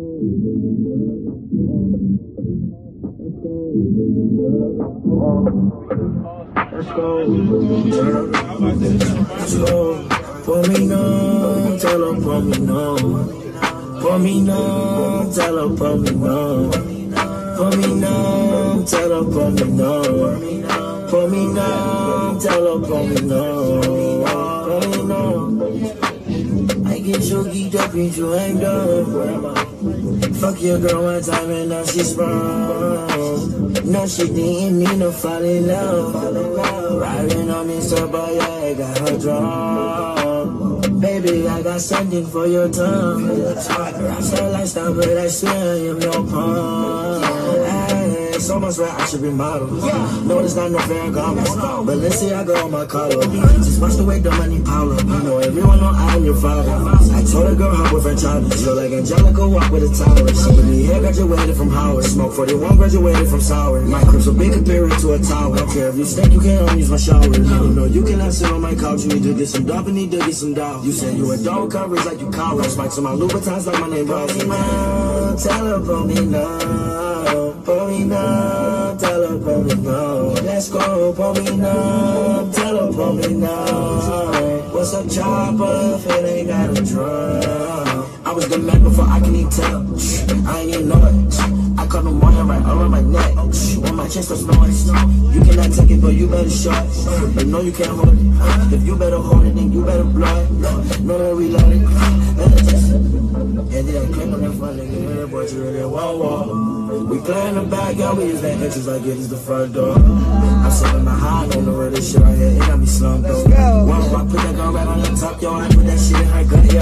Go. Pour me no, tell her pour me no. Pour me no, tell her pour me no. Pour me no, tell her me no. Pour me no, tell her me no. So geeked up you ain't done. Fuck your girl one time and now she's sprung. No, she didn't mean to fall in love. Riding on this boy, I got her drunk. Baby, I got something for your tongue. Rasta lifestyle, but I swear I am your punk. It's almost right, I should be model. No, it's not no fair garments. But let's see, I go on my collar. Just watch the way the money pile up. You know everyone on I am your father. I told a girl hop with her child. She look like Angelica walk with a tower. She really here graduated from Howard. Smoke 41 graduated from Sour. My crib so big compared to a tower. Don't care if you stink, you can't use my shower. You know you cannot sit on my couch. You need to get some dope and need to get some dough. You said you a dog coverage like you coward. Spikes on my Louboutins like my name Rosie. Tell her for me now. For me now. Me now. Let's go. For me now. Tell her for me now. What's up, chopper? If it ain't got a drum. I was the man before I can even tell. I ain't even know it. I caught the morning right around my neck. When my chest was noise. You cannot take it, but you better shut. But no, you can't hold it. If you better hold it, then you better blow it. No, no, reload it. Boy, you really whoa, whoa. We play in the back, yeah, we use that entrance like it is the front door. I'm sitting behind on the road, this shit right here, it got me slumped though. Whoa, I put that girl right on the top, yo, I put that shit in her gut, yo.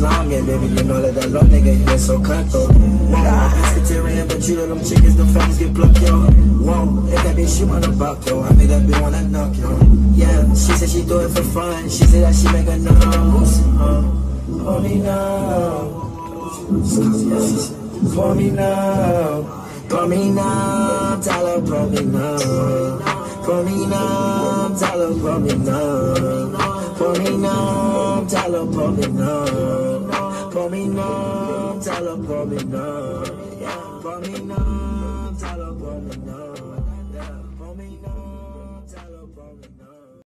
Yeah, baby, you know that that low nigga, he is so cutthroat. Whoa, I'm pescatarian, but you know them chickens, them fangs get plucked, yo. Whoa, if that bitch, she wanna buck, yo, I made that bitch wanna knock, yo. Yeah, she said she do it for fun, she said that she make a nose. Uh, me now. For me now. For me now. Tell her for me now. For me now. Tell her for me now. For me now. Tell her for me now. For me now. Tell her for me now. For me now.